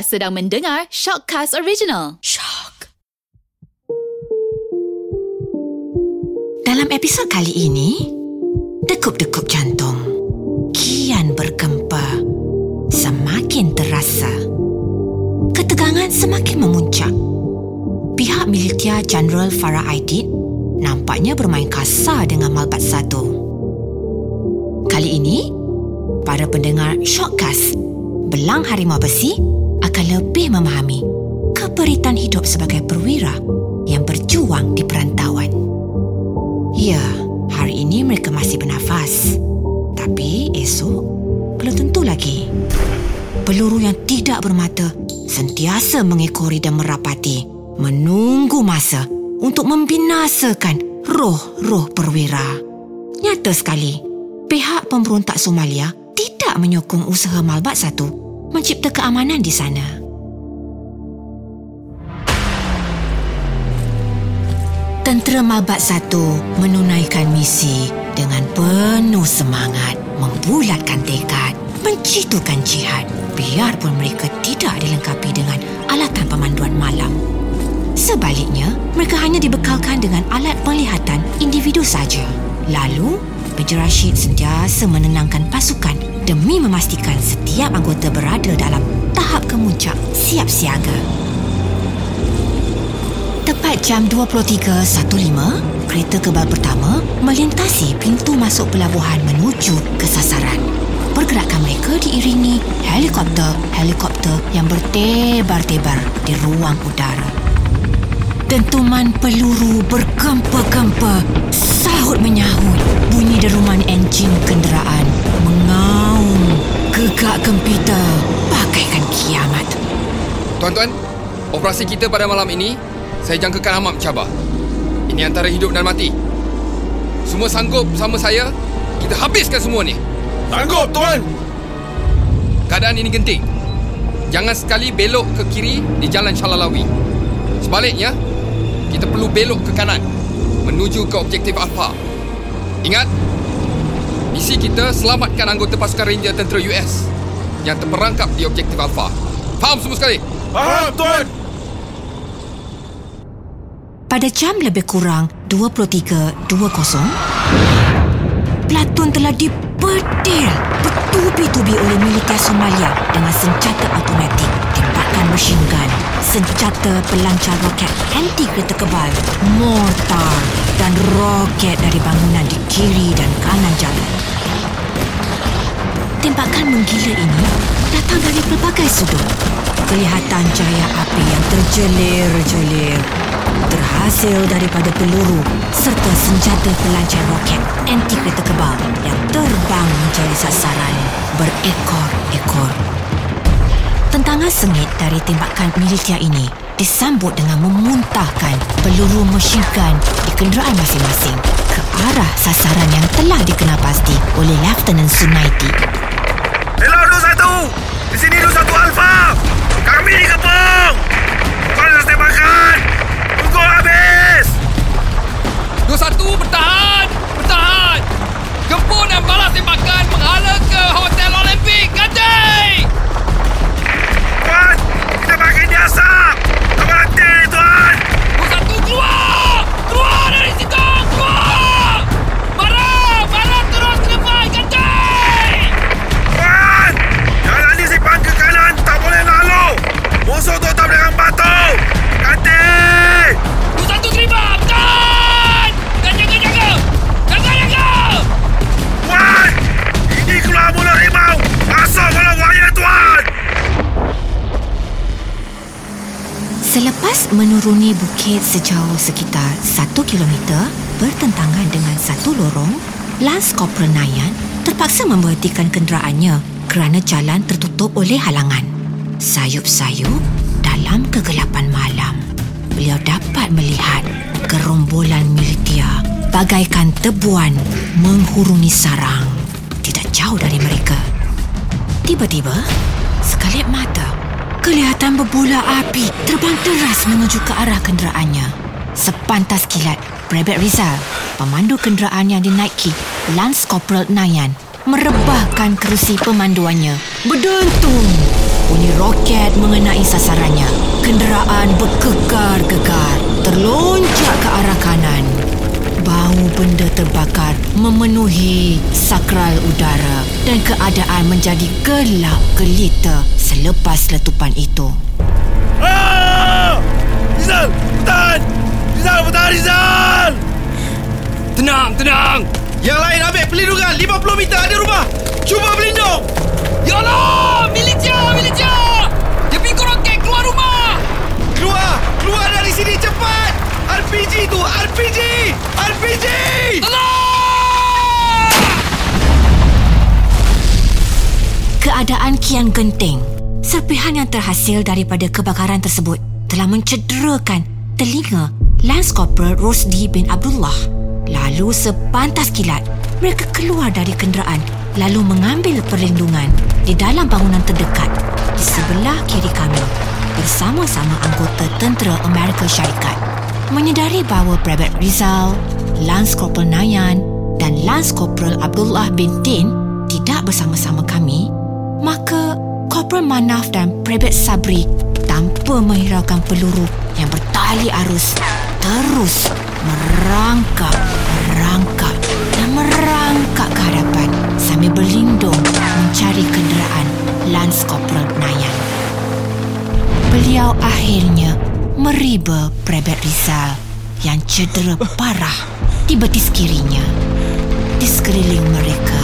Sedang mendengar Shockcast Original. Shock. Dalam episod kali ini, dekup-dekup jantung kian bergempa, semakin terasa. Ketegangan semakin memuncak. Pihak militer General Farah Aidit nampaknya bermain kasar dengan Malbat Satu. Kali ini, para pendengar Shockcast Belang Harimau Besi akan lebih memahami keperitan hidup sebagai perwira yang berjuang di perantauan. Ya, hari ini mereka masih bernafas. Tapi esok, belum tentu lagi. Peluru yang tidak bermata sentiasa mengekori dan merapati, menunggu masa untuk membinasakan roh-roh perwira. Nyata sekali, pihak pemberontak Somalia tidak menyokong usaha Malbat Satu mencipta keamanan di sana. Tentera Malbat Satu menunaikan misi dengan penuh semangat, membulatkan tekad, mencitukan jihad biarpun mereka tidak dilengkapi dengan alatan pemanduan malam. Sebaliknya, mereka hanya dibekalkan dengan alat penglihatan individu saja. Lalu, Major Rashid sentiasa menenangkan pasukan demi memastikan setiap anggota berada dalam tahap kemuncak siap siaga. Tepat jam 23.15, kereta kebal pertama melintasi pintu masuk pelabuhan menuju ke sasaran. Pergerakan mereka diiringi helikopter-helikopter yang bertebar-tebar di ruang udara. Dentuman peluru bergempa-gempa Sahut menyahut Bunyi deruman enjin kenderaan Mengaum Gegak gempita Bagaikan kiamat Tuan-tuan, operasi kita pada malam ini saya jangkakan amat mencabar. Ini antara hidup dan mati. Semua sanggup sama saya, kita habiskan semua ni. Sanggup, Tuan! Keadaan ini genting. Jangan sekali belok ke kiri di jalan Shalalawi. Sebaliknya, kita perlu belok ke kanan menuju ke objektif Alpha. Ingat, misi kita selamatkan anggota pasukan Ranger tentera US yang terperangkap di objektif Alpha. Faham semua sekali? Faham, Tuan! Pada jam lebih kurang 23.20 Platun telah dipetil bertubi-tubi oleh militer Somalia dengan senjata automatik, tembakan machine gun, senjata pelancar roket anti kereta kebal, mortar dan roket dari bangunan di kiri dan kanan jalan. Tembakan menggila ini datang dari pelbagai sudut. Kelihatan cahaya api yang terjelir-jelir terhasil daripada peluru serta senjata pelancar roket anti kereta kebal yang terbang mencari sasaran berekor-ekor. Sengit dari tembakan militer ini disambut dengan memuntahkan peluru mesin gun di kenderaan masing-masing ke arah sasaran yang telah dikenal pasti oleh Lieutenant Sunaiti. Hello, 21! Di sini 21 Alpha! Kami dikepung! Balas tembakan! Menuruni bukit sejauh sekitar 1 km bertentangan dengan satu lorong, Lance Corporal Nayan terpaksa memberhentikan kenderaannya kerana jalan tertutup oleh halangan. Sayup-sayup dalam kegelapan malam, beliau dapat melihat gerombolan militia bagaikan tebuan menghurungi sarang tidak jauh dari mereka. Tiba-tiba, sekelip mata Kelihatan berbola api terbang deras menuju ke arah kenderaannya. Sepantas kilat, Brevet Rizal, pemandu kenderaan yang dinaiki Lance Corporal Nayan, merebahkan kerusi pemanduannya. Berdentung. Bunyi roket mengenai sasarannya. Kenderaan bergegar-gegar, terlonjak ke arah kanan. Bau benda terbakar memenuhi sakral udara dan keadaan menjadi gelap gelita selepas letupan itu. Ah! Rizal, bertahan! Rizal, bertahan Rizal! Tenang, tenang. Yang lain ambil pelindungan 50 meter ada rumah. Cuba berlindung. Ya Allah! Militia, militia! Dia pikul roket keluar rumah! Keluar! Keluar dari sini cepat! RPG tu! RPG! RPG! Tolong! Keadaan kian genting. Serpihan yang terhasil daripada kebakaran tersebut telah mencederakan telinga Lance Corporal Rosdi bin Abdullah. Lalu sepantas kilat, mereka keluar dari kenderaan lalu mengambil perlindungan di dalam bangunan terdekat di sebelah kiri kami bersama-sama anggota tentera Amerika Syarikat. Menyedari bahawa Brevet Rizal, Lance Corporal Nayan dan Lance Corporal Abdullah bin Tin tidak bersama-sama kami, maka Manaf dan Prebet Sabri tanpa menghiraukan peluru yang bertali arus terus merangkak, merangkak dan merangkak ke hadapan sambil berlindung mencari kenderaan Lance Corporal Nayan. Beliau akhirnya meriba Prebet Rizal yang cedera parah di betis kirinya. Di sekeliling mereka,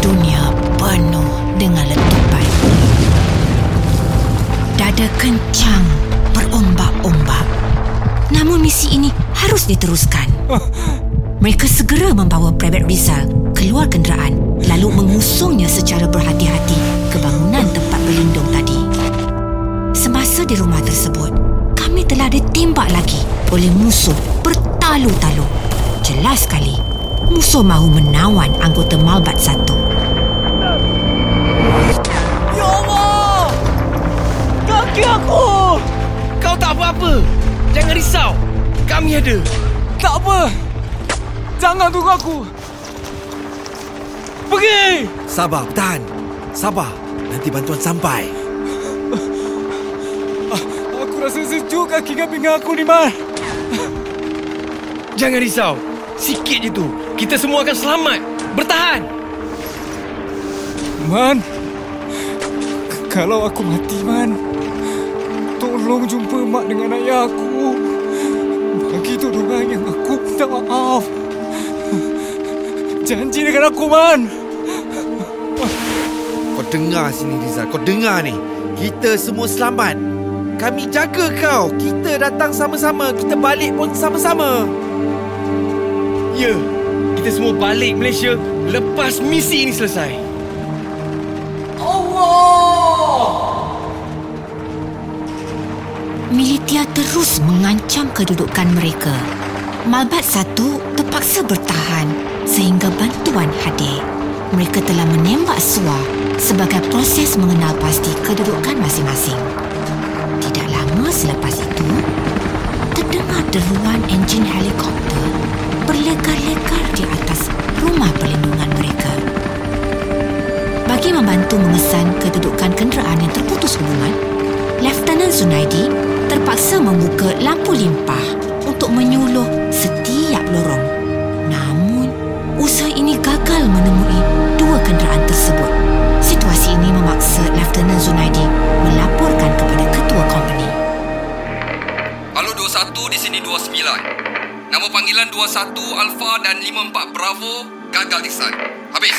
dunia penuh dengan letupan. Dada kencang berombak-ombak. Namun misi ini harus diteruskan. Mereka segera membawa Private Rizal keluar kenderaan lalu mengusungnya secara berhati-hati ke bangunan tempat berlindung tadi. Semasa di rumah tersebut, kami telah ditembak lagi oleh musuh bertalu-talu. Jelas sekali, musuh mahu menawan anggota Malbat satu. Apa-apa. Jangan risau. Kami ada. Tak apa! Jangan tunggu aku! Pergi! Sabar, bertahan. Sabar. Nanti bantuan sampai. Aku rasa sejuk kaki dengan pinggang aku ni, Man. Jangan risau. Sikit je tu. Kita semua akan selamat. Bertahan. Man, kalau aku mati, Man, tolong jumpa mak dengan ayah aku. Bagi tu orang yang aku minta maaf. Janji dengan aku, Man. Kau dengar sini Rizal Kau dengar ni Kita semua selamat Kami jaga kau Kita datang sama-sama Kita balik pun sama-sama Ya. Kita semua balik Malaysia lepas misi ini selesai. Militia terus mengancam kedudukan mereka. Malbat satu terpaksa bertahan sehingga bantuan hadir. Mereka telah menembak SUA sebagai proses mengenal pasti kedudukan masing-masing. Tidak lama selepas itu, terdengar deruan enjin helikopter berlekar-lekar di atas rumah perlindungan mereka. Bagi membantu mengesan kedudukan kenderaan yang terputus hubungan, Lieutenant Zunaidi terpaksa membuka lampu limpah untuk menyuluh setiap lorong. Namun, usaha ini gagal menemui dua kenderaan tersebut. Situasi ini memaksa Lieutenant Zunaidi melaporkan kepada ketua company. Halo 21 di sini 29. Nama panggilan 21 Alpha dan 54 Bravo gagal dikesan. Habis.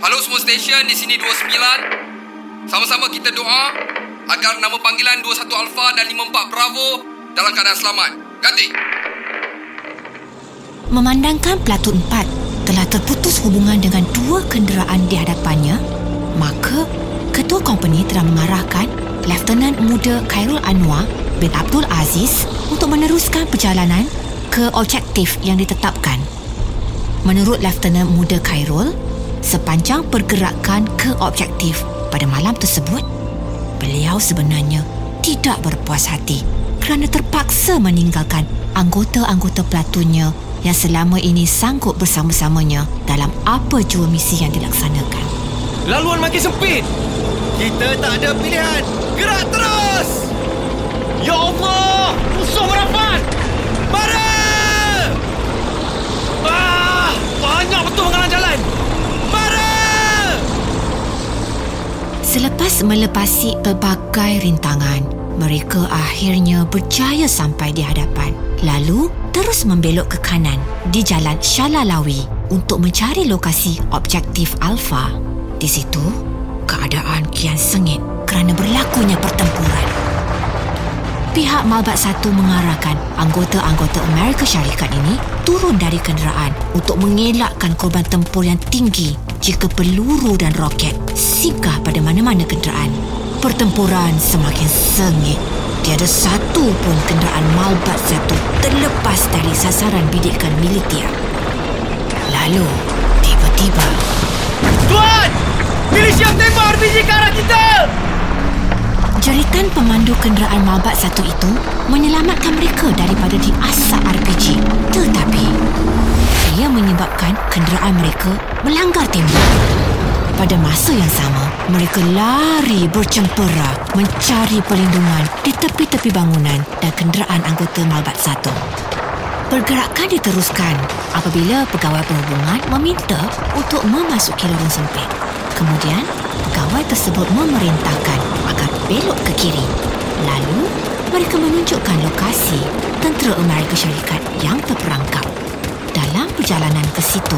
Halo semua stesen di sini 29. Sama-sama kita doa agar nama panggilan 21 Alpha dan 54 Bravo dalam keadaan selamat. Ganti. Memandangkan Platun 4 telah terputus hubungan dengan dua kenderaan di hadapannya, maka ketua company telah mengarahkan Lieutenant Muda Khairul Anwar bin Abdul Aziz untuk meneruskan perjalanan ke objektif yang ditetapkan. Menurut Lieutenant Muda Khairul, sepanjang pergerakan ke objektif pada malam tersebut, beliau sebenarnya tidak berpuas hati kerana terpaksa meninggalkan anggota-anggota platunnya yang selama ini sanggup bersama-samanya dalam apa jua misi yang dilaksanakan. Laluan makin sempit. Kita tak ada pilihan. Gerak terus! Ya Allah! Musuh merapat! Mara! Ah! Banyak betul mengalang jalan! Selepas melepasi pelbagai rintangan, mereka akhirnya berjaya sampai di hadapan. Lalu, terus membelok ke kanan di jalan Shalalawi untuk mencari lokasi objektif Alpha. Di situ, keadaan kian sengit kerana berlakunya pertempuran. Pihak Malbat 1 mengarahkan anggota-anggota Amerika Syarikat ini turun dari kenderaan untuk mengelakkan korban tempur yang tinggi jika peluru dan roket singgah pada mana-mana kenderaan. Pertempuran semakin sengit. Tiada satu pun kenderaan Malbat 1 terlepas dari sasaran bidikan militer. Lalu, tiba-tiba Tuan! Milisia tembak RPG ke arah kita! Jeritan pemandu kenderaan Malbat satu itu menyelamatkan mereka daripada diasak RPG. Tetapi, ia menyebabkan kenderaan mereka melanggar tembok. Pada masa yang sama, mereka lari bercempera mencari perlindungan di tepi-tepi bangunan dan kenderaan anggota Malbat satu. Pergerakan diteruskan apabila pegawai perhubungan meminta untuk memasuki lorong sempit. Kemudian, pegawai tersebut memerintahkan agar belok ke kiri. Lalu, mereka menunjukkan lokasi tentera Amerika Syarikat yang terperangkap. Perjalanan ke situ,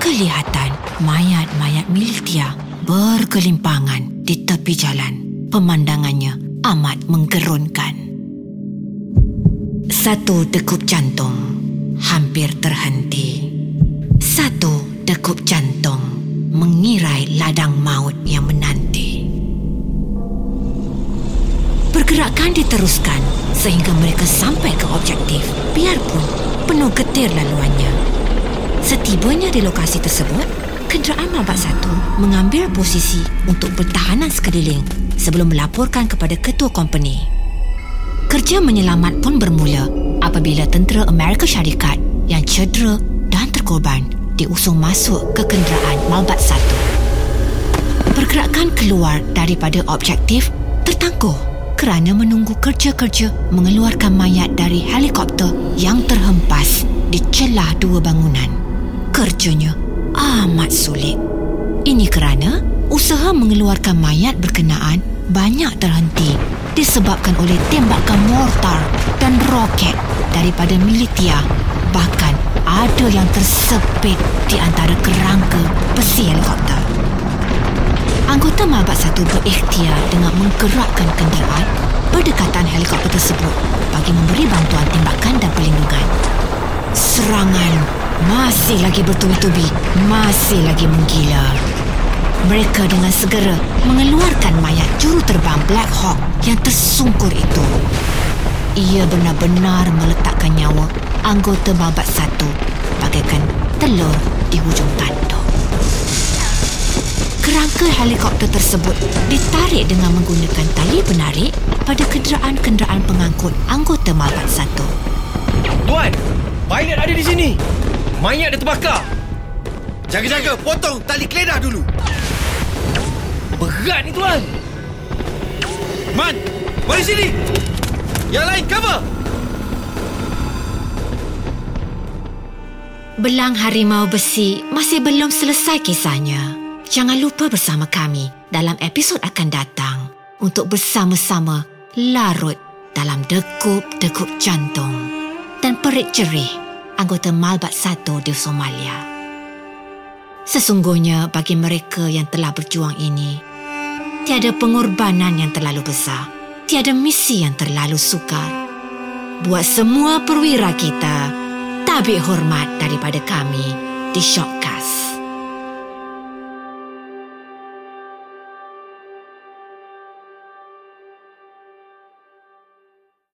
kelihatan mayat-mayat militia bergelimpangan di tepi jalan. Pemandangannya amat menggerunkan. Satu degup jantung hampir terhenti. Satu degup jantung mengirai ladang maut yang menanti. Pergerakan diteruskan sehingga mereka sampai ke objektif biarpun penuh getir laluannya. Setibanya di lokasi tersebut, kenderaan Mabak Satu mengambil posisi untuk pertahanan sekeliling sebelum melaporkan kepada ketua company. Kerja menyelamat pun bermula apabila tentera Amerika Syarikat yang cedera dan terkorban diusung masuk ke kenderaan Malbat 1. Pergerakan keluar daripada objektif tertangguh kerana menunggu kerja-kerja mengeluarkan mayat dari helikopter yang terhempas di celah dua bangunan. Kerjanya amat sulit. Ini kerana usaha mengeluarkan mayat berkenaan banyak terhenti disebabkan oleh tembakan mortar dan roket daripada militia. Bahkan ada yang tersepit di antara kerangka besi helikopter. Anggota Mabat Satu berikhtiar dengan menggerakkan kenderaan berdekatan helikopter tersebut bagi memberi bantuan tembakan dan perlindungan. Serangan masih lagi bertubi-tubi, masih lagi menggila. Mereka dengan segera mengeluarkan mayat juru terbang Black Hawk yang tersungkur itu. Ia benar-benar meletakkan nyawa anggota Mabat Satu bagaikan telur di hujung tanduk. Kerangka helikopter tersebut ditarik dengan menggunakan tali penarik pada kenderaan-kenderaan pengangkut anggota Malbat Satu. Tuan! Pilot ada di sini! Mayat dah terbakar! Jaga-jaga, potong tali keledah dulu! Berat ni, Tuan! Man! Mari sini! Yang lain, cover! Belang harimau besi masih belum selesai kisahnya. Jangan lupa bersama kami dalam episod akan datang untuk bersama-sama larut dalam degup-degup jantung dan perik jerih anggota Malbat Satu di Somalia. Sesungguhnya bagi mereka yang telah berjuang ini, tiada pengorbanan yang terlalu besar, tiada misi yang terlalu sukar. Buat semua perwira kita, tabik hormat daripada kami di Shockcast.